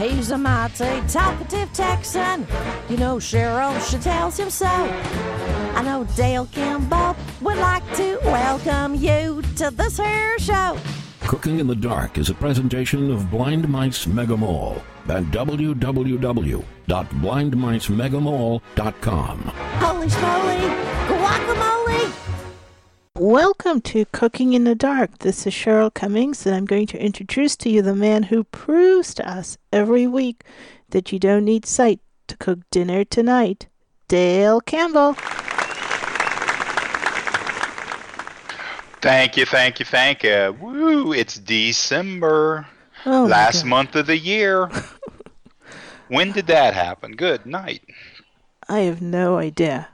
He's a mighty talkative Texan. You know Cheryl, she tells him so. I know Dale Campbell would like to welcome you to this here show. Cooking in the Dark is a presentation of Blind Mice Mega Mall at www.blindmicemegamall.com. Holy smoly, guacamole! Welcome to Cooking in the Dark. This is Cheryl Cummings, and I'm going to introduce to you the man who proves to us every week that you don't need sight to cook dinner tonight, Dale Campbell. Thank you, thank you, thank you. Woo, it's December. Oh, last month of the year. when did that happen? Good night. I have no idea.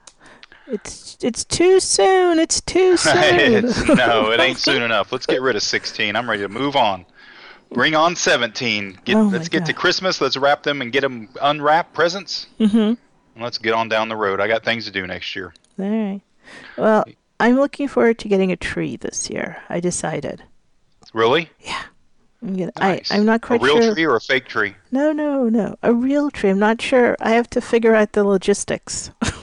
It's it's too soon. It's too soon. No, it ain't soon enough. Let's get rid of 16. I'm ready to move on. Bring on 17. Get, Oh let's get to Christmas. Let's wrap them and get them unwrapped presents. mm-hmm. Let's get on down the road. I got things to do next year. All right. Well, I'm looking forward to getting a tree this year. I decided. Really? I'm gonna, Nice. I, I'm not quite sure. a real sure. tree or a fake tree? No, no, no. A real tree. I'm not sure. I have to figure out the logistics.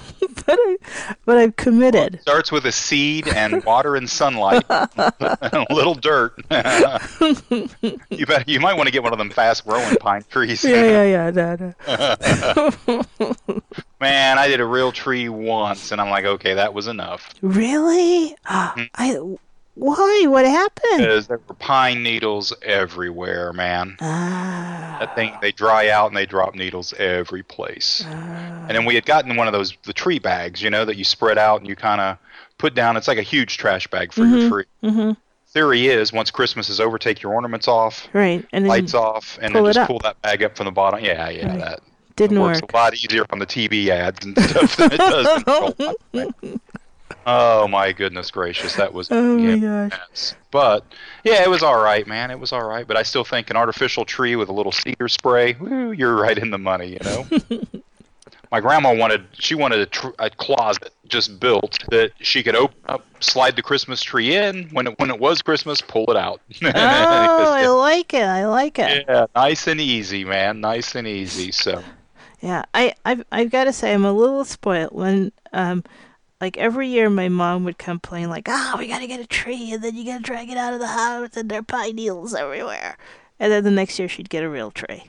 but I, but I've committed. Starts with a seed and water and sunlight, and a little dirt. you bet. You might want to get one of them fast-growing pine trees. Yeah, yeah, yeah. No, no. Man, I did a real tree once, and I'm like, okay, that was enough. really? Mm-hmm. I. Why? What happened? Because there were pine needles everywhere, man. Ah. That thing, they dry out and they drop needles every place. ah. And then we had gotten one of those the tree bags, you know, that you spread out and you kind of put down. It's like a huge trash bag for your tree. Mm-hmm. Theory is, once Christmas is over, take your ornaments off, Right. And lights off, and then just up. pull that bag up from the bottom. Yeah, yeah, Right. that didn't works work. a lot easier on the TV ads and stuff than it does. in real life. oh my goodness gracious, that was Oh my gosh. mess. But yeah, it was all right, man. It was all right. But I still think an artificial tree with a little cedar spray, woo, you're right in the money, you know. My grandma wanted she wanted a, tr- a closet just built that she could open up, slide the Christmas tree in when it when it was Christmas, pull it out. Oh, I like it. I like it. yeah, nice and easy, man. Nice and easy. So Yeah, I, I've, I've got to say, I'm a little spoiled when, um, like every year, my mom would complain, like, "Ah, we gotta get a tree, and then you gotta drag it out of the house, and there are pine needles everywhere." And then the next year, she'd get a real tree.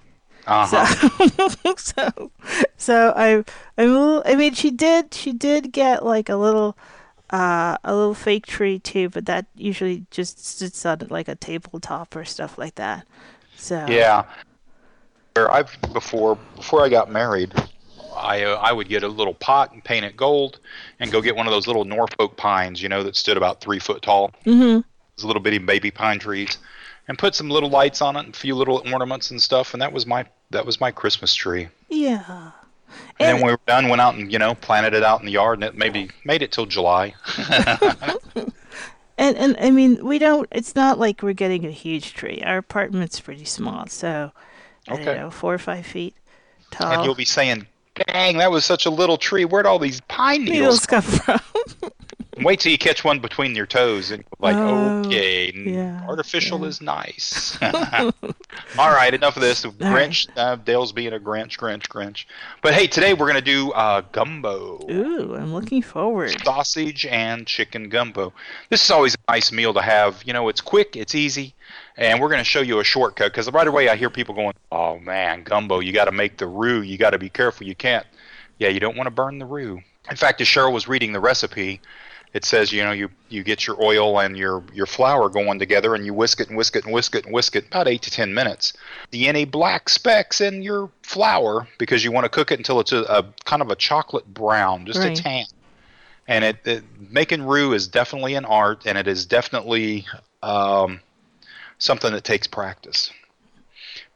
uh-huh. So, so, so I, I'm a little. I mean, she did, she did get like a little, uh, a little fake tree too, but that usually just sits on like a tabletop or stuff like that. So Yeah. Where I've before before I got married, I uh, I would get a little pot and paint it gold, and go get one of those little Norfolk pines, you know, that stood about three foot tall. Mm-hmm. Those little bitty baby pine trees, and put some little lights on it, and a few little ornaments and stuff, and that was my that was my Christmas tree. Yeah. And, And- then when we were done, went out and you know planted it out in the yard, and it maybe made it till July. And and I mean, we don't. It's not like we're getting a huge tree. Our apartment's pretty small, so I Okay. don't know, four or five feet tall. and you'll be saying, "Dang, that was such a little tree. Where'd all these pine needles needles come from. Wait till you catch one between your toes and like, Oh, okay, yeah, artificial yeah. is nice. All right, enough of this. Grinch, uh, Dale's being a Grinch, Grinch, Grinch. But hey, today we're gonna do uh, gumbo, Ooh, I'm looking forward. sausage and chicken gumbo. This is always a nice meal to have. You know, it's quick, it's easy, and we're gonna show you a shortcut because right away I hear people going, "Oh man, gumbo, you got to make the roux. You got to be careful. You can't. Yeah, you don't want to burn the roux." In fact, as Cheryl was reading the recipe, it says you know you you get your oil and your your flour going together and you whisk it and whisk it and whisk it and whisk it about eight to ten minutes. The any black specks in your flour because you want to cook it until it's a, a kind of a chocolate brown, just Right. a tan. And it, it making roux is definitely an art, and it is definitely um, something that takes practice.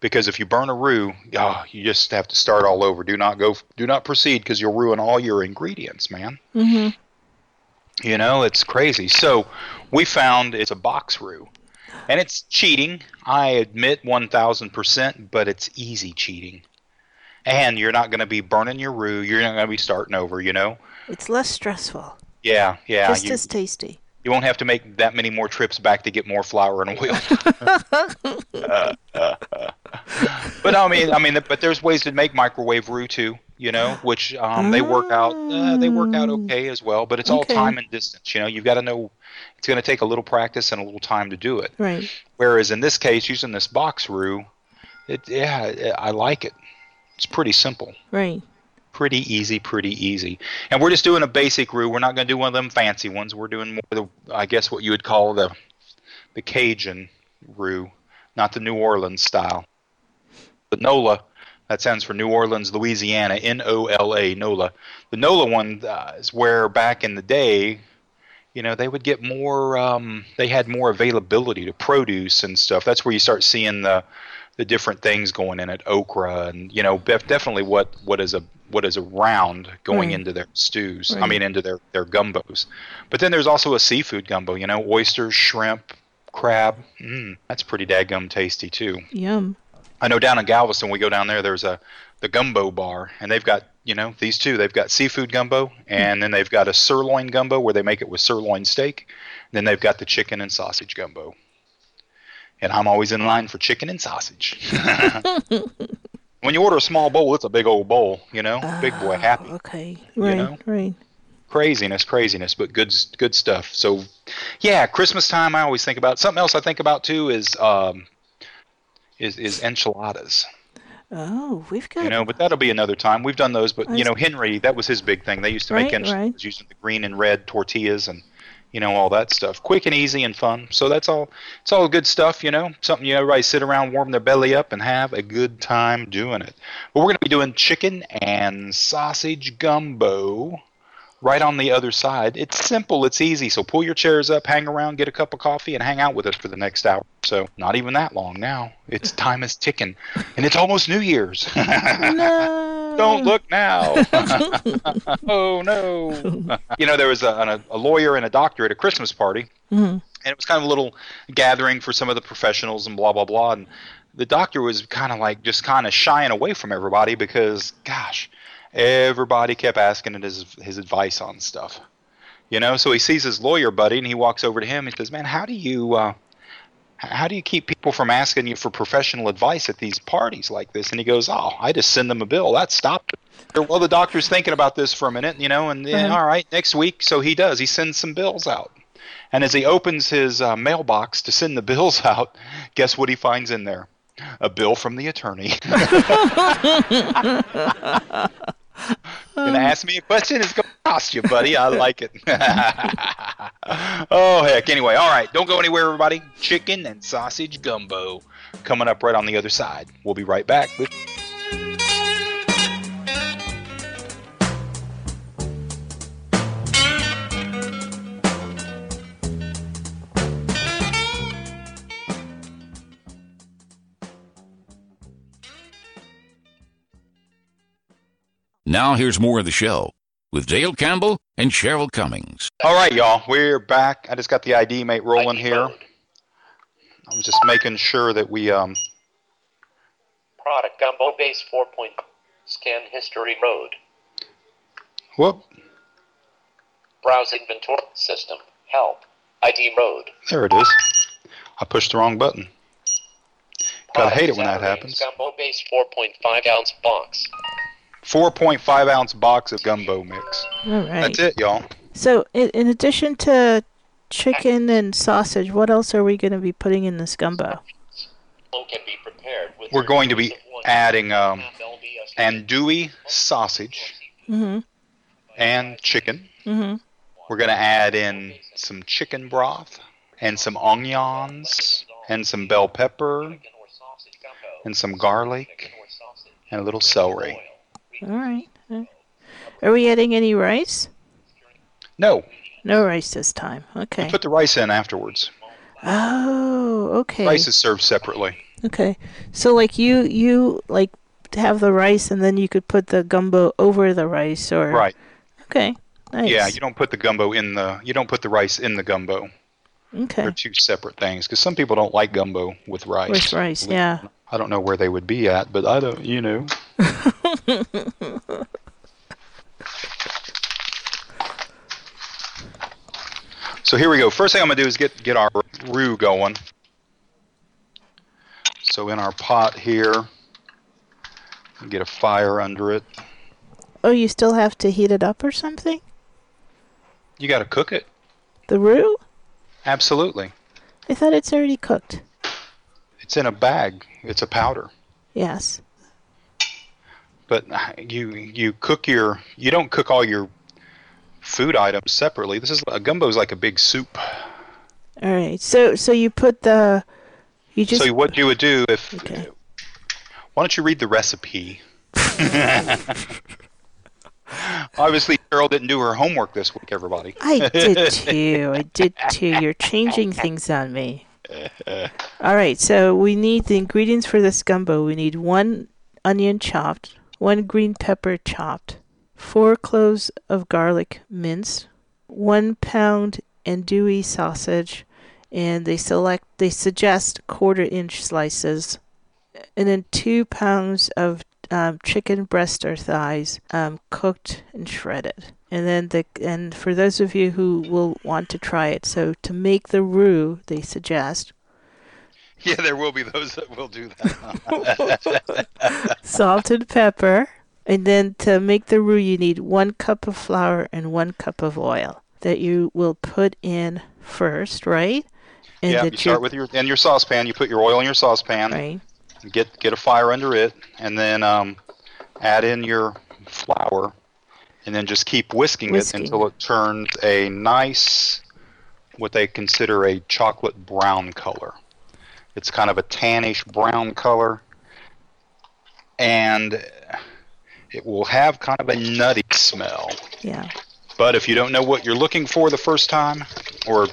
because if you burn a roux, oh, you just have to start all over. Do not go. Do not proceed because you'll ruin all your ingredients, man. Mhm. You know, it's crazy. So we found it's a box roux. And it's cheating. I admit 1000%, but it's easy cheating. And you're not going to be burning your roux. You're not going to be starting over, you know? It's less stressful. Yeah, yeah. Just you, as tasty. You won't have to make that many more trips back to get more flour and oil. but I mean, I mean, but there's ways to make microwave roux too, you know, which um, they work out. Uh, they work out okay as well, but it's all Okay. time and distance. You know, you've got to know. It's going to take a little practice and a little time to do it. Right. Whereas in this case, using this box roux, it yeah, I like it. It's pretty simple, Right. Pretty easy, pretty easy. And we're just doing a basic roux. We're not going to do one of them fancy ones. We're doing more the, I guess, what you would call the the Cajun roux, not the New Orleans style. The Nola, that stands for New Orleans, Louisiana, N O L A, Nola. The Nola one uh, is where back in the day, you know, they would get more. Um, they had more availability to produce and stuff. That's where you start seeing the the different things going in it, okra, and you know, def- definitely what what is a what is around going Right. into their stews. I mean, into their their gumbos. But then there's also a seafood gumbo. You know, oysters, shrimp, crab. Mm, that's pretty dadgum tasty too. Yum. I know down in Galveston, we go down there. There's a the gumbo bar, and they've got you know these two. They've got seafood gumbo, and then they've got a sirloin gumbo where they make it with sirloin steak. Then they've got the chicken and sausage gumbo. And I'm always in line for chicken and sausage. when you order a small bowl, it's a big old bowl, you know, big boy happy Okay. Right. know? Right. craziness, craziness, but good, good stuff. So, yeah, Christmas time. I always think about something else. I think about too is um, is is enchiladas. Oh, we've got. You know, but that'll be another time. We've done those, but you know. Henry, that was his big thing. They used to make Right, enchiladas right. using the green and red tortillas and you know all that stuff. Quick and easy and fun. So that's all. It's all good stuff. You know, something you know, everybody sit around, warm their belly up, and have a good time doing it. But we're going to be doing chicken and sausage gumbo. Right on the other side. It's simple, it's easy. So pull your chairs up, hang around, get a cup of coffee, and hang out with us for the next hour. So not even that long now. It's time is ticking, and it's almost New Year's. No. Don't look now. oh no. you know, there was a, a, a lawyer and a doctor at a Christmas party, Mhm. and it was kind of a little gathering for some of the professionals and blah blah blah. And the doctor was kind of like just kind of shying away from everybody because, gosh, everybody kept asking his his advice on stuff. You know, so he sees his lawyer buddy and he walks over to him and says, "Man, how do you uh, how do you keep people from asking you for professional advice at these parties like this?" And he goes, "Oh, I just send them a bill. That stopped it." Well, the doctor's thinking about this for a minute, you know, and then, Uh-huh. all right, next week, so he does. He sends some bills out. And as he opens his uh, mailbox to send the bills out, guess what he finds in there? A bill from the attorney. Gonna ask me a question? It's gonna cost you, buddy. I like it. oh heck! Anyway, all right. Don't go anywhere, everybody. Chicken and sausage gumbo coming up right on the other side. We'll be right back. Now here's more of the show with Dale Campbell and Cheryl Cummings. All right, y'all. We're back. I just got the ID mate rolling ID here. mode. I'm just making sure that we um. Product Gumbo Base 4. Point. Scan history mode. Whoop. Browse inventory system. Help. ID mode. There it is. I pushed the wrong button. Gotta Product hate it when that happens. Gumbo Base 4.5 ounce box. 4.5 ounce box of gumbo mix. All right. That's it, y'all. So, in, in addition to chicken and sausage, what else are we going to be putting in this gumbo? Can be prepared with We're going to be use of one adding um, andouille sausage Mm-hmm. and chicken. Mm-hmm. We're going to add in some chicken broth and some onions and some bell pepper chicken or sausage gumbo. and some garlic Chicken or sausage and a little celery. All right. Are we adding any rice? No, No rice this time. Okay. put the rice in afterwards. Oh, okay. Rice is served separately. Okay. So like you you like have the rice and then you could put the gumbo over the rice or Right. Okay. Nice. Yeah, you don't put the gumbo in the you don't put the rice in the gumbo. Okay. They're two separate things because some people don't like gumbo with rice. With rice, yeah. I don't know where they would be at, but I don't, you know. so here we go. First thing I'm gonna do is get get our roux going. So in our pot here, get a fire under it. Oh, you still have to heat it up or something? You got to cook it. The roux? Absolutely. I thought it's already cooked. It's in a bag. It's a powder. Yes. But you you cook your you don't cook all your food items separately. This is a gumbo is like a big soup. All right. So so you put the you just so what you would do if Okay. why don't you read the recipe? Obviously, Cheryl didn't do her homework this week. Everybody. I did too. I did too. You're changing things on me. All right, so we need the ingredients for this gumbo. We need one onion chopped, one green pepper chopped, four cloves of garlic minced, one pound andouille sausage, and they select they suggest quarter inch slices, and then two pounds of um, chicken breast or thighs, um, cooked and shredded. And then the and for those of you who will want to try it, so to make the roux, they suggest Yeah, there will be those that will do that. salt and pepper. And then to make the roux, you need one cup of flour and one cup of oil that you will put in first, right? And yeah, you that start with your in your saucepan. You put your oil in your saucepan. right. Get get a fire under it, and then um, add in your flour, and then just keep whisking, Whisking. it until it turns a nice, what they consider a chocolate brown color. It's kind of a tannish brown color, and it will have kind of a nutty smell. Yeah. But if you don't know what you're looking for the first time, or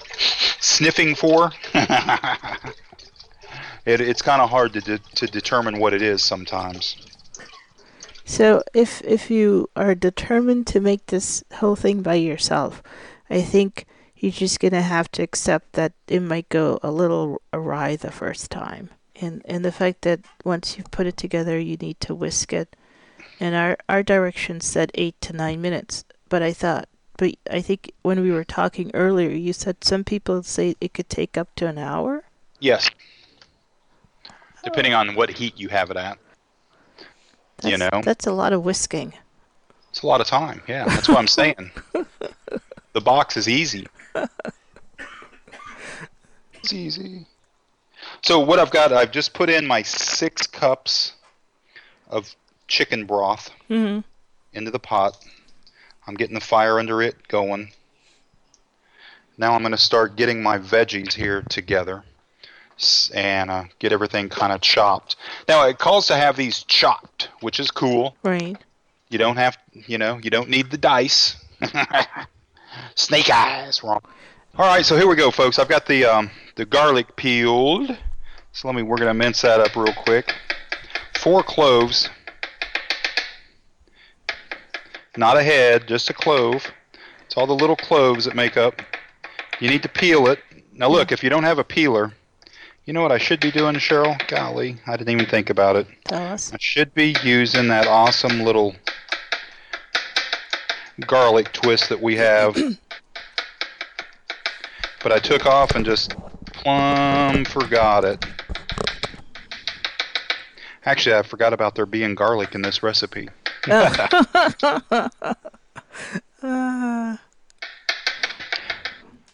sniffing for, it, it's kind of hard to de- to determine what it is sometimes. So if if you are determined to make this whole thing by yourself, I think you're just gonna have to accept that it might go a little awry the first time, and and the fact that once you've put it together, you need to whisk it. And our our directions said eight to nine minutes, but I thought, but I think when we were talking earlier, you said some people say it could take up to an hour. Yes, depending oh. on what heat you have it at. That's, You know. that's a lot of whisking. It's a lot of time. Yeah, that's what I'm saying. the box is easy. It's easy. So what I've got, I've just put in my six cups of chicken broth hmm into the pot. I'm getting the fire under it going. Now I'm going to start getting my veggies here together and uh, get everything kind of chopped. Now it calls to have these chopped, which is cool. Right. You don't have, you know, you don't need the dice. Snake eyes, wrong. All right, so here we go, folks. I've got the um, the garlic peeled. So let me. We're gonna mince that up real quick. Four cloves. Not a head, just a clove. It's all the little cloves that make up. You need to peel it. Now look, if you don't have a peeler, you know what I should be doing, Cheryl? Golly, I didn't even think about it. Tell us. I should be using that awesome little garlic twist that we have. but I took off and just plumb forgot it. Actually, I forgot about there being garlic in this recipe. Uh,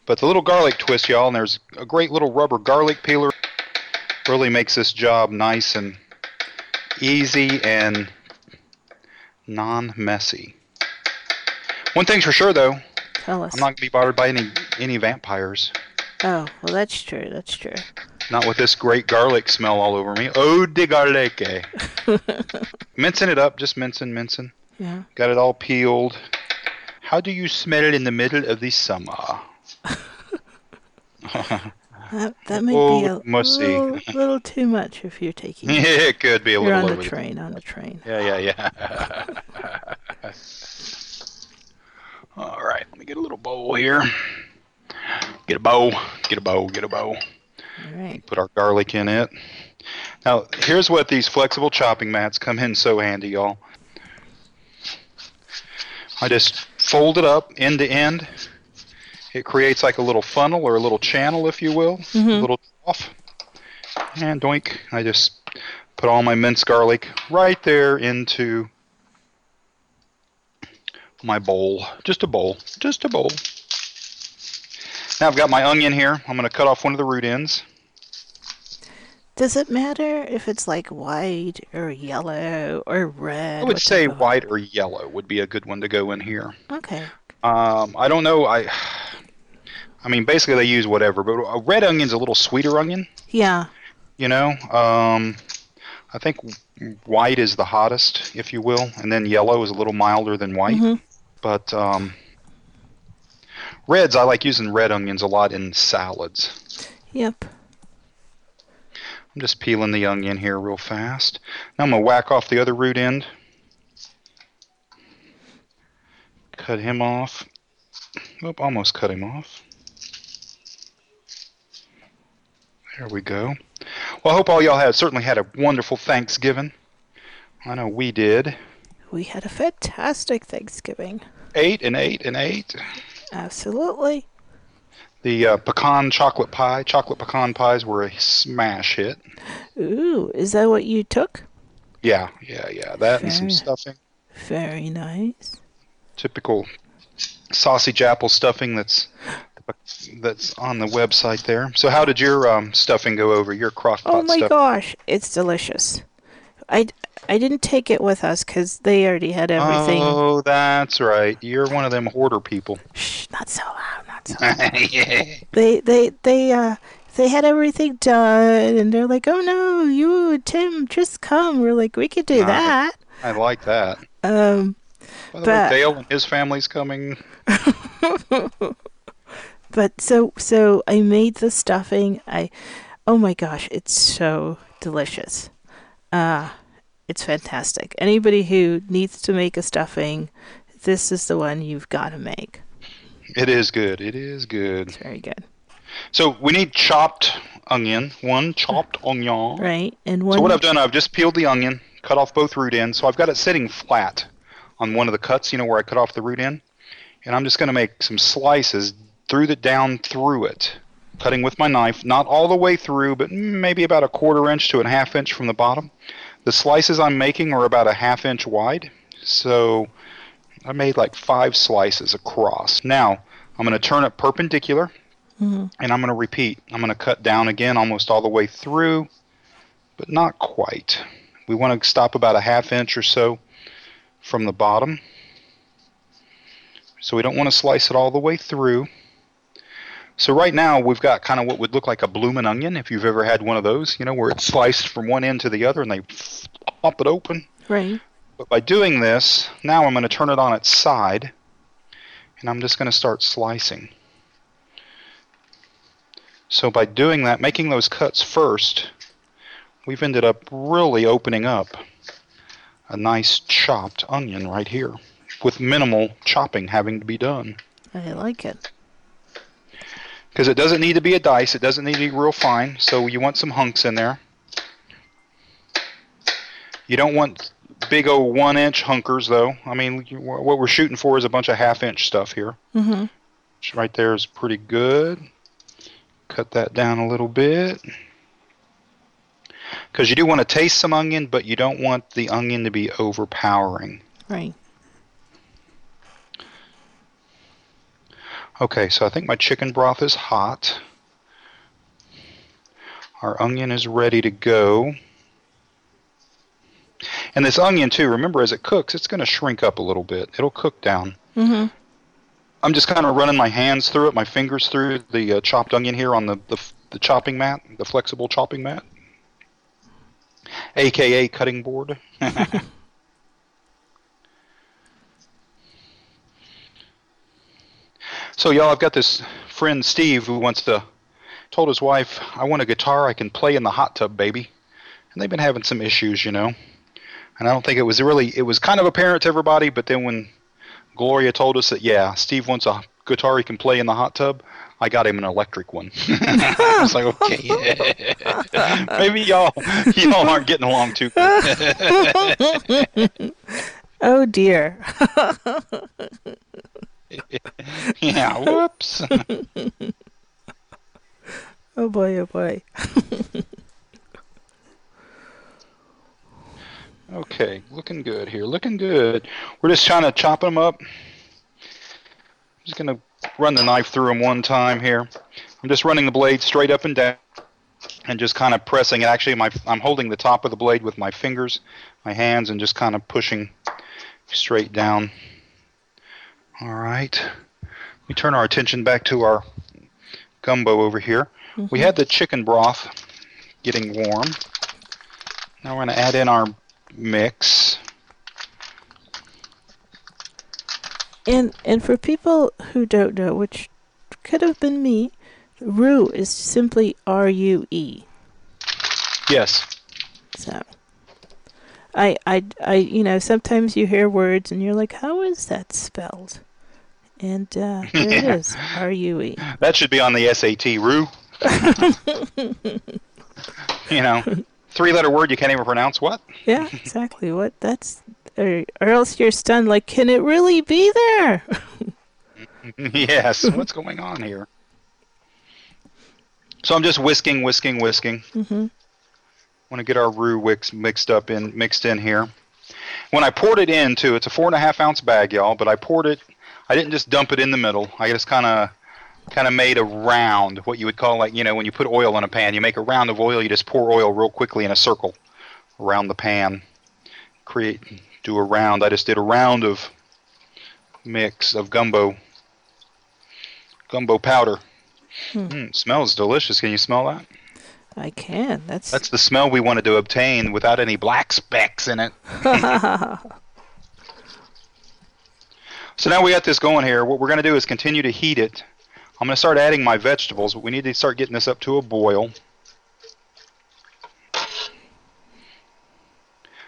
But the little garlic twist, y'all, and there's a great little rubber garlic peeler. Really makes this job nice and easy and non messy. One thing's for sure, though, tell us. I'm not going to be bothered by any any vampires. Oh, well, that's true. That's true. Not with this great garlic smell all over me. Oh, de garlic. mincing it up, just mincing, mincing. Yeah. Got it all peeled. How do you smell it in the middle of the summer? That, that might Oh, be a little, little too much if you're taking. it could be a you're little on over the the- train, on the train. Yeah, yeah, yeah. All right, let me get a little bowl here. Get a bowl, get a bowl, get a bowl. All right. Put our garlic in it. Now, here's what these flexible chopping mats come in so handy, y'all. I just fold it up end to end. It creates like a little funnel or a little channel, if you will, mm-hmm. a little trough. And doink, I just put all my minced garlic right there into my bowl. Just a bowl. Just a bowl. Now I've got my onion here. I'm going to cut off one of the root ends. Does it matter if it's like white or yellow or red? I would say white or yellow would be a good one to go in here. Okay. Um, I don't know. I, I mean, basically they use whatever, but a red onion's a little sweeter onion. Yeah. You know, um, I think white is the hottest, if you will, and then yellow is a little milder than white. Mhm. But um, reds, I like using red onions a lot in salads. Yep. I'm just peeling the onion here real fast. Now I'm gonna whack off the other root end. Cut him off. Oop, almost cut him off. There we go. Well, I hope all y'all have certainly had a wonderful Thanksgiving. I know we did. We had a fantastic Thanksgiving. Eight and eight and eight. Absolutely. The uh, pecan chocolate pie, chocolate pecan pies were a smash hit. Ooh, is that what you took? Yeah, yeah, yeah. That and some stuffing. Very nice. typical sausage apple stuffing that's that's on the website there. So how did your um, stuffing go over? Your crock pot Oh my gosh, it's delicious. I, I didn't take it with us because they already had everything. Oh, that's right. You're one of them hoarder people. Shh, not so loud, not so loud. yeah. they they they uh they had everything done and they're like, oh no, you Tim, just come. We're like, we could do that. I like that. Um, By the But- way, Dale and his family's coming. but so so I made the stuffing. I, oh my gosh, it's so delicious. Uh it's fantastic. Anybody who needs to make a stuffing, this is the one you've got to make. It is good. It is good. It's very good, So we need chopped onion. One chopped onion. right? And one. So what I've done, I've just peeled the onion, cut off both root ends. So I've got it sitting flat on one of the cuts, you know, where I cut off the root end. And I'm just going to make some slices through the down through it, cutting with my knife, not all the way through, but maybe about a quarter inch to a half inch from the bottom. The slices I'm making are about a half inch wide, so I made like five slices across. Now I'm going to turn it perpendicular, mm-hmm. and I'm going to repeat. I'm going to cut down again almost all the way through, but not quite. We want to stop about a half inch or so from the bottom. So we don't want to slice it all the way through. So right now we've got kind of what would look like a bloomin' onion if you've ever had one of those, you know, where it's sliced from one end to the other and they pop it open. right. But by doing this, now I'm going to turn it on its side and I'm just going to start slicing. So by doing that, making those cuts first, we've ended up really opening up a nice chopped onion right here with minimal chopping having to be done. I like it. Because it doesn't need to be a dice, it doesn't need to be real fine, so you want some hunks in there. You don't want big old one inch hunkers though. I mean, what we're shooting for is a bunch of half inch stuff here. Mm-hmm. Which Right there is pretty good. Cut that down a little bit. Because you do want to taste some onion, but you don't want the onion to be overpowering. Right. Okay, so I think my chicken broth is hot. Our onion is ready to go. And this onion too, remember as it cooks, it's going to shrink up a little bit. It'll cook down. Mhm. I'm just kind of running my hands through it, my fingers through the uh, chopped onion here on the, the the chopping mat, the flexible chopping mat, aka cutting board. so y'all, I've got this friend Steve who wants to told his wife, "I want a guitar I can play in the hot tub, baby." And they've been having some issues, you know. And I don't think it was really it was kind of apparent to everybody, but then when Gloria told us that yeah, Steve wants a guitar he can play in the hot tub, I got him an electric one. I was like, okay, maybe y'all y'all aren't getting along too good. Oh dear. Yeah, whoops. oh boy, oh boy. Okay, looking good here. Looking good. We're just trying to chop them up. just gonna run the knife through them one time here. I'm just running the blade straight up and down, and just kind of pressing it. Actually, my I'm holding the top of the blade with my fingers, my hands, and just kind of pushing straight down. All right. We turn our attention back to our gumbo over here. We mm-hmm. had the chicken broth getting warm. Now we're going to add in our mix. And and for people who don't know, which could have been me, roux is simply R U E. Yes. So I I I you know, sometimes you hear words and you're like, How is that spelled? And uh there it Yeah. is. R U E. That should be on the SAT. Rue. you know, three letter word you can't even pronounce. What? Yeah, exactly. What that's or, or else you're stunned like, Can it really be there? yes. What's going on here? So I'm just whisking, whisking, whisking. Mhm. Want to get our roux wicks mixed up in, mixed in here. When I poured it into, it's a four and a half ounce bag, y'all. But I poured it. I didn't just dump it in the middle. I just kind of, kind of made a round, what you would call like, you know, when you put oil in a pan, you make a round of oil. You just pour oil real quickly in a circle around the pan. Create, do a round. I just did a round of mix of gumbo gumbo powder. Mm, smells delicious. Can you smell that? I can. That's That's the smell we wanted to obtain without any black specks in it. So now we got this going here. What we're going to do is continue to heat it. I'm going to start adding my vegetables, but we need to start getting this up to a boil.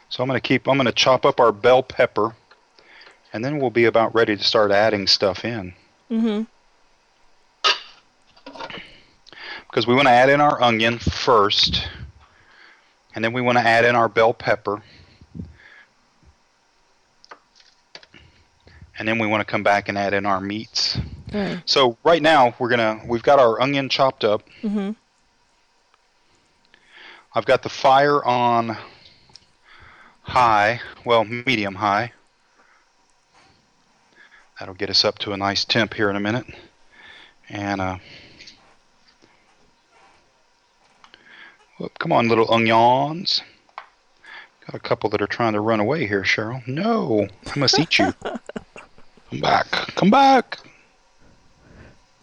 So I'm going to keep I'm going to chop up our bell pepper and then we'll be about ready to start adding stuff in. Mhm. Because we want to add in our onion first, and then we want to add in our bell pepper, and then we want to come back and add in our meats. Right. So right now we're gonna we've got our onion chopped up. Mhm. I've got the fire on high, well medium high. That'll get us up to a nice temp here in a minute, and uh, Whoop, come on, little onions. Got a couple that are trying to run away here, Cheryl. No, I must eat you. Come back. Come back.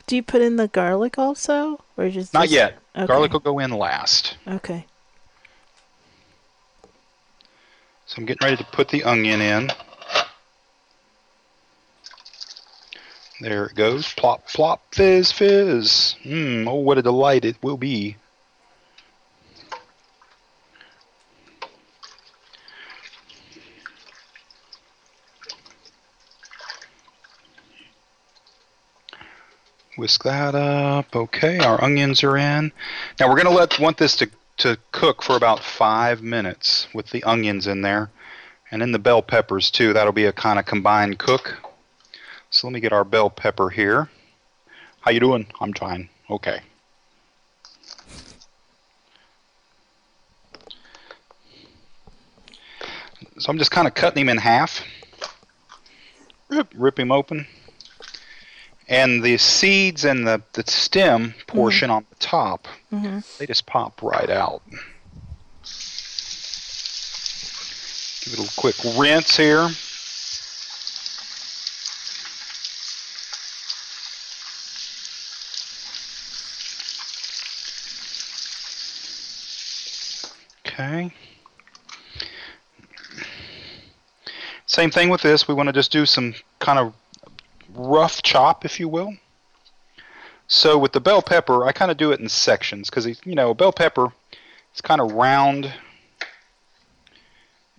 Do you put in the garlic also, or just Not just- yet. Okay. Garlic will go in last. Okay. So I'm getting ready to put the onion in. There it goes. Plop, plop, fizz, fizz. Mmm, oh, what a delight it will be. Whisk that up. Okay, our onions are in. Now we're gonna let want this to to cook for about five minutes with the onions in there, and then the bell peppers too. That'll be a kind of combined cook. So let me get our bell pepper here. How you doing? I'm fine. Okay. So I'm just kind of cutting him in half. Rip, rip him open. And the seeds and the, the stem portion on the top, Mhm. they just pop right out. Give it a quick rinse here. Okay. Same thing with this. We want to just do some kind of rough chop, if you will. So with the bell pepper, I kind of do it in sections because you know bell pepper, it's kind of round,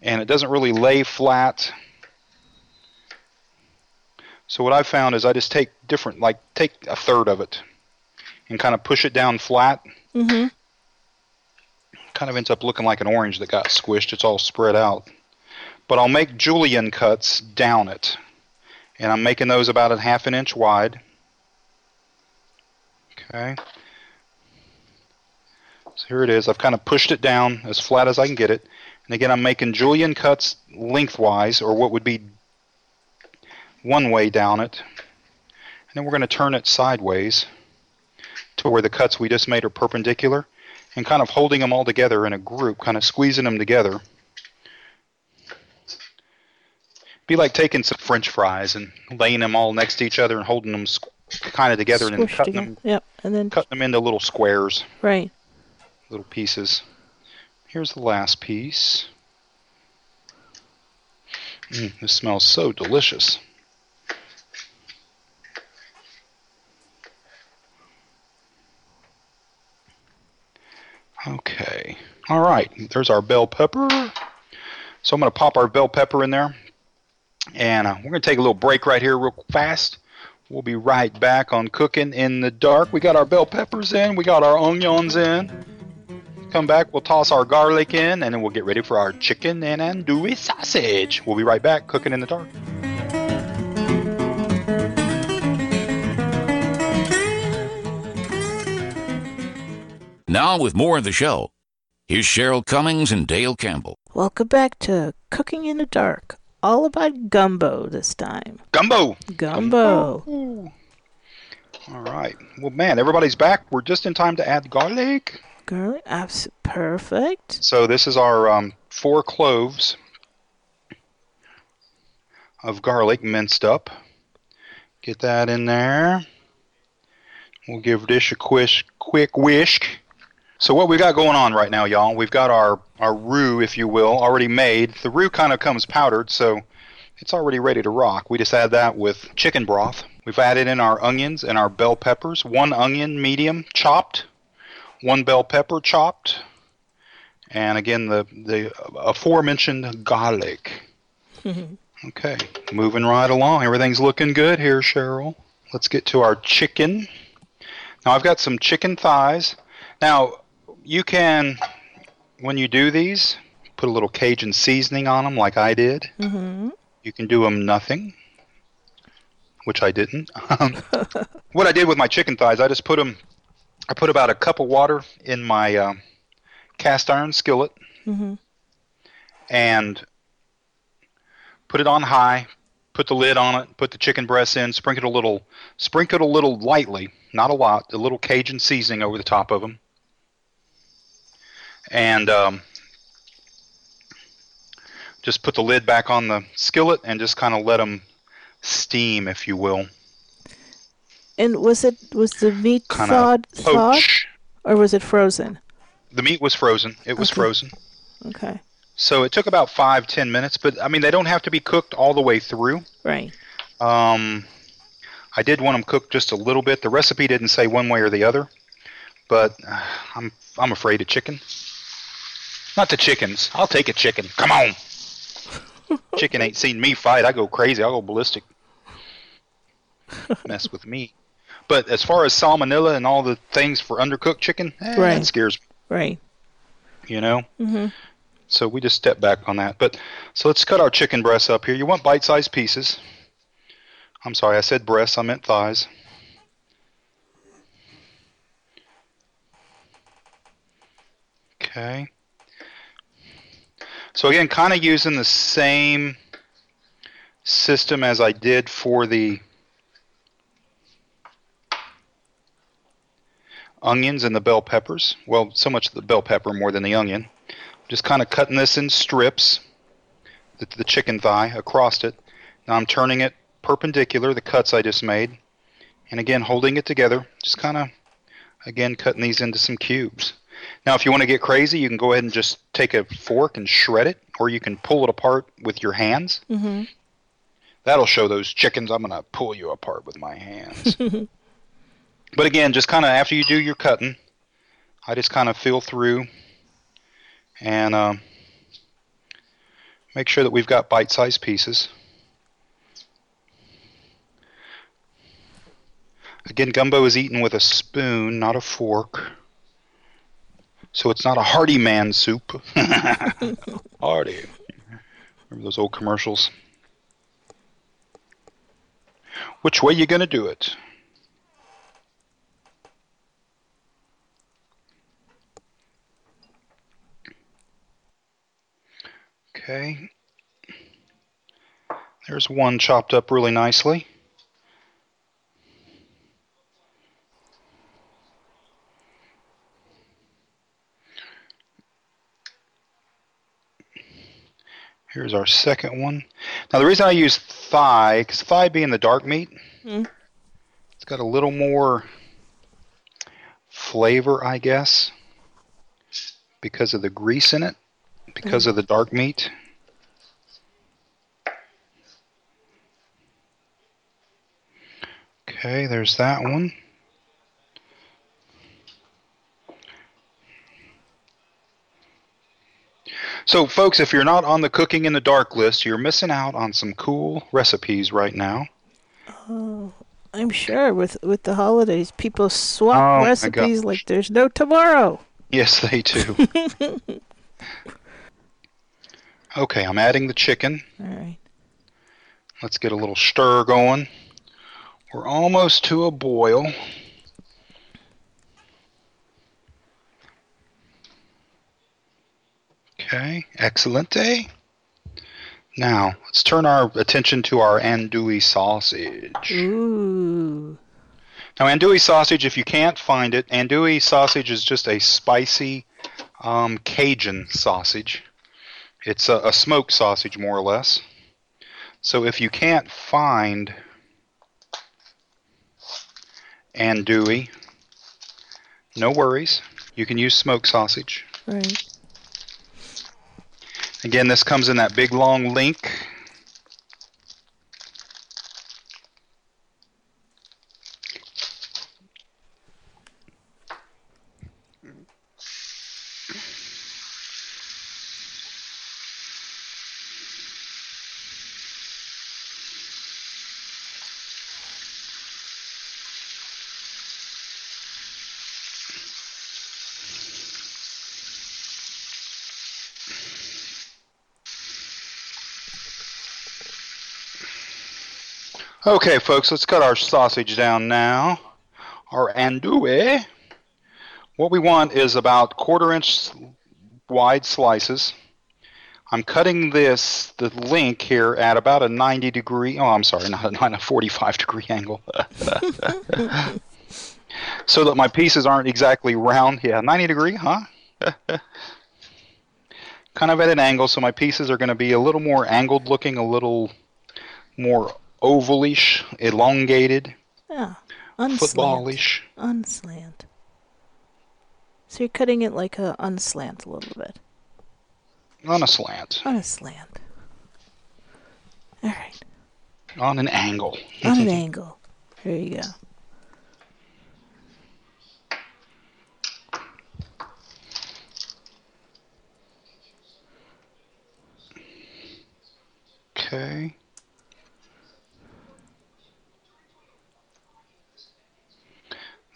and it doesn't really lay flat. So what I found is I just take different, like take a third of it, and kind of push it down flat. Mm-hmm. Kind of ends up looking like an orange that got squished. It's all spread out. But I'll make julienne cuts down it, and I'm making those about a half an inch wide. Okay. So here it is. I've kind of pushed it down as flat as I can get it. And again, I'm making julienne cuts lengthwise, or what would be one way down it. And then we're going to turn it sideways to where the cuts we just made are perpendicular and kind of holding them all together in a group, kind of squeezing them together. Be like taking some french fries and laying them all next to each other and holding them squ- kind of together and then cutting them, Yep. And then cutting them into little squares, right. little pieces. Here's the last piece. Mm, this smells so delicious. Okay. All right. There's our bell pepper. So I'm going to pop our bell pepper in there. And uh, we're going to take a little break right here, real fast. We'll be right back on Cooking in the Dark. We got our bell peppers in, we got our onions in. Come back, we'll toss our garlic in, and then we'll get ready for our chicken and andouille sausage. We'll be right back, Cooking in the Dark. Now, with more of the show, here's Cheryl Cummings and Dale Campbell. Welcome back to Cooking in the Dark. All about gumbo this time. Gumbo! Gumbo. All right. Well, man, everybody's back. We're just in time to add garlic. Garlic. Abs- perfect. So this is our um, four cloves of garlic minced up. Get that in there. We'll give this a quick, quick whisk. So what we got going on right now, y'all? We've got our our roux, if you will, already made. The roux kind of comes powdered, so it's already ready to rock. We just add that with chicken broth. We've added in our onions and our bell peppers. One onion, medium, chopped. One bell pepper, chopped. And again, the the aforementioned garlic. Okay, moving right along. Everything's looking good here, Cheryl. Let's get to our chicken. Now I've got some chicken thighs. Now you can, when you do these, put a little Cajun seasoning on them, like I did. Mm-hmm. You can do them nothing, which I didn't. Um, what I did with my chicken thighs, I just put them. I put about a cup of water in my uh, cast iron skillet Mm-hmm. and put it on high. Put the lid on it. Put the chicken breasts in. Sprinkle it a little. Sprinkle it a little lightly, not a lot. A little Cajun seasoning over the top of them. And um, just put the lid back on the skillet and just kind of let them steam, if you will. And was it was the meat Kind thawed, thawed or was it frozen? The meat was frozen. It was Okay. frozen. Okay. So it took about five, ten minutes. But I mean, they don't have to be cooked all the way through. Right. Um, I did want them cooked just a little bit. The recipe didn't say one way or the other, but uh, I'm I'm afraid of chicken. Not the chickens. I'll take a chicken. Come on. chicken ain't seen me fight. I go crazy. I go ballistic. Mess with me. But as far as salmonella and all the things for undercooked chicken, eh, Right. that scares me. Right. You know. Mm-hmm. So we just step back on that. But so let's cut our chicken breasts up here. You want bite-sized pieces. I'm sorry, I said breasts. I meant thighs. Okay. So again, kind of using the same system as I did for the onions and the bell peppers. Well, so much the bell pepper more than the onion. Just kind of cutting this in strips, the, the chicken thigh across it. Now I'm turning it perpendicular, the cuts I just made, and again holding it together. Just kind of, again, cutting these into some cubes. Now, if you want to get crazy, you can go ahead and just take a fork and shred it, or you can pull it apart with your hands. Mm-hmm. That'll show those chickens I'm going to pull you apart with my hands. But again, just kind of after you do your cutting, I just kind of feel through and um, make sure that we've got bite-sized pieces. Again, gumbo is eaten with a spoon, not a fork. So it's not a hearty man soup. hearty. Remember those old commercials? Which way you gonna do it? Okay. There's one chopped up really nicely. Here's our second one. Now the reason I use thigh, because thigh being the dark meat, Mm. it's got a little more flavor, I guess, because of the grease in it, because of the dark meat. Okay, there's that one. So, folks, if you're not on the Cooking in the Dark list, you're missing out on some cool recipes right now. Oh, I'm sure with with the holidays, people swap Oh, recipes like there's no tomorrow. Yes, they do. okay, I'm adding the chicken. All right. Let's get a little stir going. We're almost to a boil. Okay, excellente. Now, let's turn our attention to our andouille sausage. Ooh. Now, andouille sausage, if you can't find it, andouille sausage is just a spicy um, Cajun sausage. It's a, a smoked sausage, more or less. So if you can't find andouille, no worries. You can use smoked sausage. Right. Again, this comes in that big long link. Okay, folks, let's cut our sausage down now. Our andouille. What we want is about quarter inch wide slices. I'm cutting this, the link here, at about a 90 degree, oh, I'm sorry, not a, not a 45 degree angle. so that my pieces aren't exactly round. Yeah, 90 degree, huh? kind of at an angle, so my pieces are going to be a little more angled looking, a little more ovalish, elongated, Yeah. Unslant. footballish. Unslant. So you're cutting it like a unslant a little bit. On a slant. On a slant. All right. On an angle. On an angle. There you go. Okay.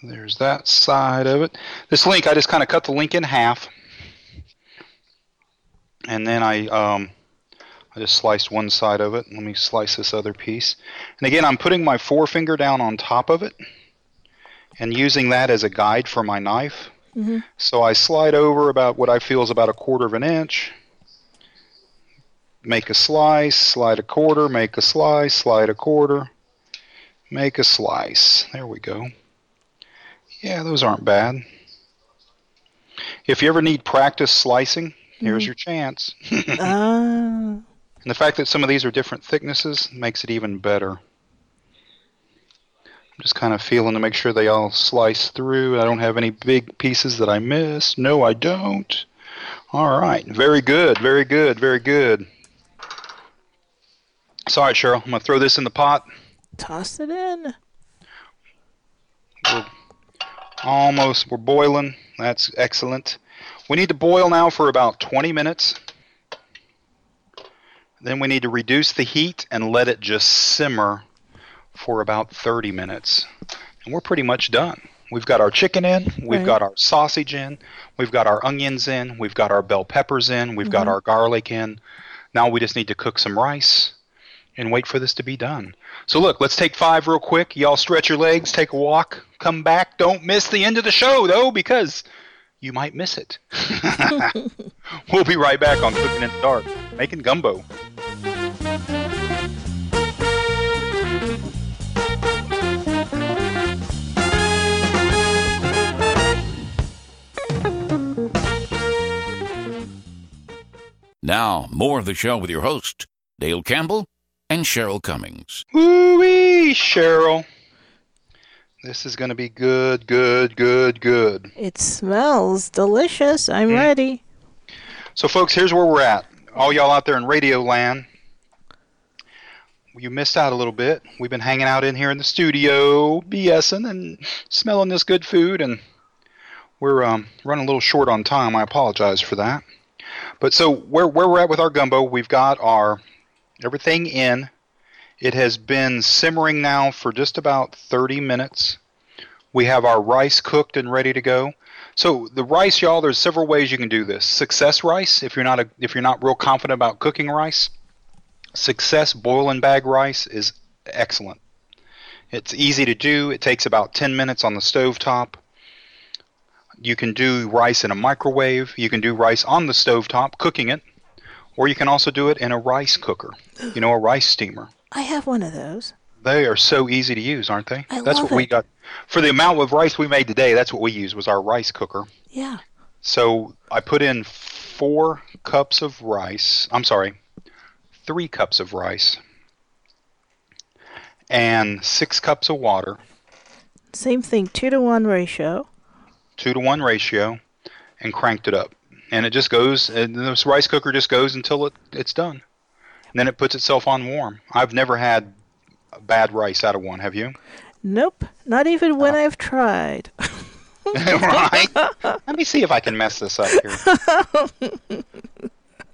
There's that side of it. This link, I just kind of cut the link in half. And then I um, I just sliced one side of it. Let me slice this other piece. And again, I'm putting my forefinger down on top of it and using that as a guide for my knife. Mhm. So I slide over about what I feel is about a quarter of an inch. Make a slice, slide a quarter, make a slice, slide a quarter, make a slice. There we go. Yeah, those aren't bad. If you ever need practice slicing, here's Mhm. your chance. Ah. And the fact that some of these are different thicknesses makes it even better. I'm just kind of feeling to make sure they all slice through. I don't have any big pieces that I miss. No, I don't. All right. Very good. Very good. Very good. So, all right, Cheryl, I'm going to throw this in the pot. Toss it in. We'll Almost. We're boiling. That's excellent. We need to boil now for about 20 minutes. Then we need to reduce the heat and let it just simmer for about 30 minutes. And we're pretty much done. We've got our chicken in, we've Right. got our sausage in, we've got our onions in, we've got our bell peppers in, we've got mm-hmm. our garlic in. Now we just need to cook some rice and wait for this to be done. So look, let's take five real quick. Y'all stretch your legs, take a walk, come back. Don't miss the end of the show though, because you might miss it. we'll be right back on Cooking in the Dark, making gumbo. Now, more of the show with your host, Dale Campbell and Cheryl Cummings. Woo-wee, Cheryl. This is going to be good, good, good, good. It smells delicious. I'm Mm. ready. So, folks, here's where we're at. All y'all out there in radio land, you missed out a little bit. We've been hanging out in here in the studio, BSing and smelling this good food, and we're um, running a little short on time. I apologize for that. But so where where we're at with our gumbo, we've got our everything in. It has been simmering now for just about 30 minutes. We have our rice cooked and ready to go. So the rice, y'all, there's several ways you can do this. Success rice, if you're not a, if you're not real confident about cooking rice, Success boil and bag rice is excellent. It's easy to do. It takes about 10 minutes on the stove top. You can do rice in a microwave. You can do rice on the stove top, cooking it, or you can also do it in a rice cooker. You know, a rice steamer. I have one of those. They are so easy to use, aren't they? I that's love what we got. For the amount of rice we made today, that's what we used was our rice cooker. Yeah. So I put in four cups of rice. I'm sorry, three cups of rice and six cups of water, Same thing, two to one ratio. two to one ratio, and cranked it up. And it just goes, and this rice cooker just goes until it, it's done. And then it puts itself on warm. I've never had bad rice out of one. Have you? Nope, not even when Oh. I've tried. right? Let me see if I can mess this up here.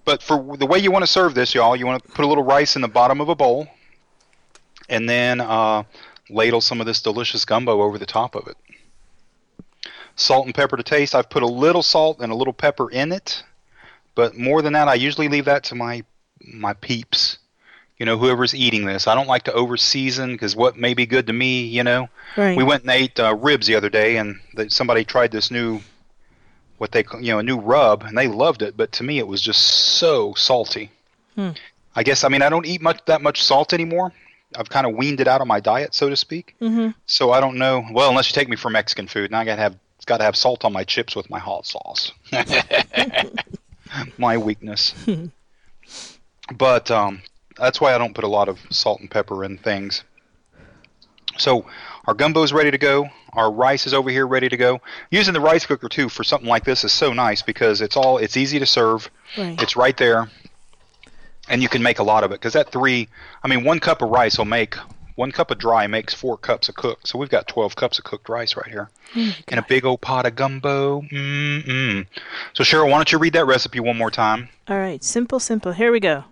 but for the way you want to serve this, y'all, you want to put a little rice in the bottom of a bowl, and then uh, ladle some of this delicious gumbo over the top of it. Salt and pepper to taste. I've put a little salt and a little pepper in it, but more than that, I usually leave that to my my peeps. You know, whoever's eating this. I don't like to over season because what may be good to me, you know. Right. We went and ate uh, ribs the other day, and the, somebody tried this new, what they call- you know, a new rub, and they loved it. But to me, it was just so salty. Hmm. I guess I mean I don't eat much that much salt anymore. I've kind of weaned it out of my diet, so to speak. hmm So I don't know. Well, unless you take me for Mexican food, now I gotta have it's got to have salt on my chips with my hot sauce. my weakness. but um, that's why I don't put a lot of salt and pepper in things. So our gumbo is ready to go. Our rice is over here ready to go. Using the rice cooker too for something like this is so nice because it's all it's easy to serve. Right. It's right there, and you can make a lot of it. Because that three, I mean, one cup of rice will make one cup of dry makes four cups of cooked. So we've got twelve cups of cooked rice right here, and a big old pot of gumbo. Mm-mm. So Cheryl, why don't you read that recipe one more time? All right, simple, simple. Here we go.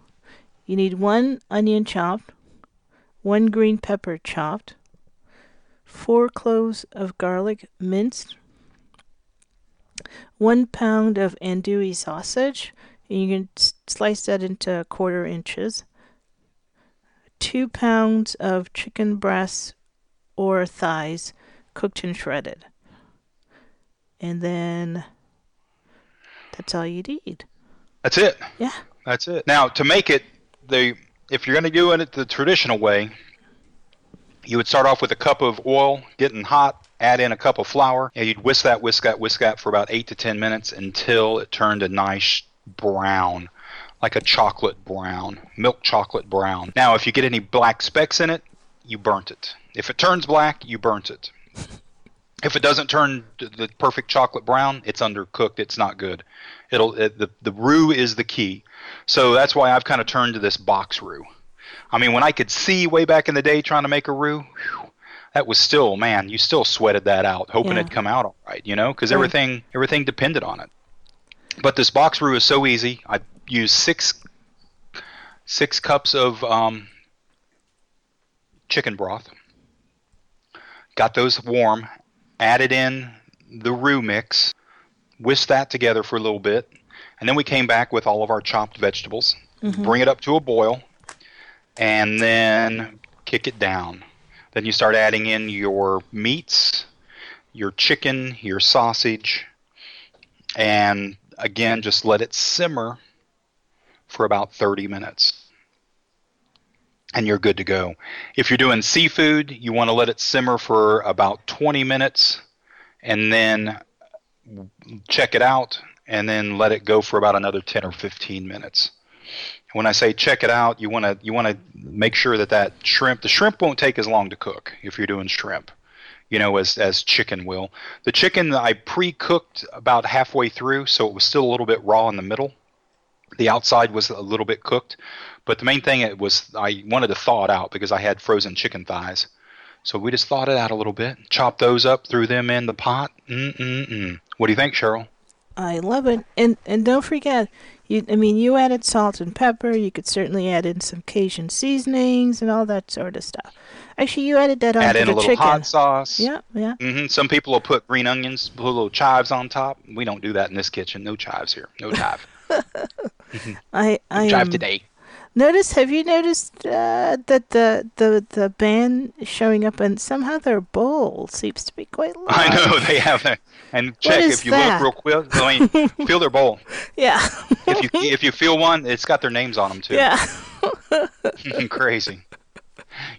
You need one onion chopped, one green pepper chopped, four cloves of garlic minced, one pound of andouille sausage, and you can slice that into quarter inches, two pounds of chicken breasts or thighs cooked and shredded. And then that's all you need. That's it. Yeah. That's it. Now to make it, the if you're going to do it the traditional way, you would start off with a cup of oil getting hot. Add in a cup of flour, and you'd whisk that, whisk that, whisk that for about eight to ten minutes until it turned a nice brown, like a chocolate brown, milk chocolate brown. Now, if you get any black specks in it, you burnt it. If it turns black, you burnt it. If it doesn't turn the perfect chocolate brown, it's undercooked. It's not good. It'll it, the the roux is the key. So that's why I've kind of turned to this box roux. I mean, when I could see way back in the day trying to make a roux, whew, that was still man, you still sweated that out, hoping Yeah. it'd come out all right, you know, because Right. everything everything depended on it. But this box roux is so easy. I used six six cups of um, chicken broth. Got those warm. Added in the roux mix. Whisked that together for a little bit, and then we came back with all of our chopped vegetables. Bring it up to a boil, and then kick it down. Then you start adding in your meats, your chicken, your sausage, and again, just let it simmer for about 30 minutes. And you're good to go. If you're doing seafood, you want to let it simmer for about 20 minutes and then check it out and then let it go for about another 10 or 15 minutes. When I say check it out, you want to you want to make sure that that shrimp the shrimp won't take as long to cook if you're doing shrimp, you know, as as chicken will. The chicken I pre-cooked about halfway through, so it was still a little bit raw in the middle. The outside was a little bit cooked, but the main thing it was I wanted to thaw it out because I had frozen chicken thighs. So we just thawed it out a little bit, chopped those up, threw them in the pot. Mm-mm-mm. What do you think, Cheryl? I love it. And and don't forget, you I mean you added salt and pepper, you could certainly add in some Cajun seasonings and all that sort of stuff. Actually you added that Add onto in a little chicken. hot sauce. Yeah, yeah. Mm-hmm. Some people will put green onions, put little chives on top. We don't do that in this kitchen. No chives here. No chive. I I chive um, today. Notice have you noticed uh, that the, the the band showing up and somehow their bowl seems to be quite large. I know they have that. And check if you that? look real quick. I mean, feel their bowl. Yeah. If you if you feel one, it's got their names on them too. yeah. Crazy.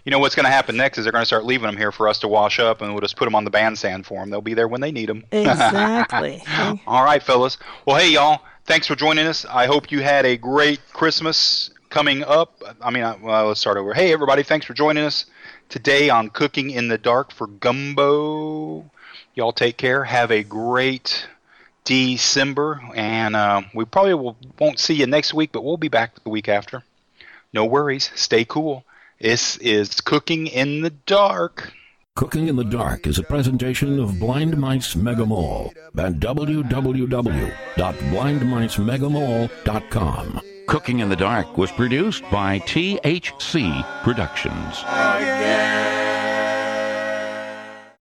You know what's going to happen next is they're going to start leaving them here for us to wash up, and we'll just put them on the bandstand for them. They'll be there when they need them. Exactly. All right, fellas. Well, hey, y'all. Thanks for joining us. I hope you had a great Christmas coming up. I mean, I- well, let's start over. Hey, everybody. Thanks for joining us today on Cooking in the Dark for Gumbo. Y'all take care. Have a great December. And uh, we probably will, won't see you next week, but we'll be back the week after. No worries. Stay cool. This is Cooking in the Dark. Cooking in the Dark is a presentation of Blind Mice Mega Mall at www.blindmicemegamall.com. Cooking in the Dark was produced by THC Productions. again.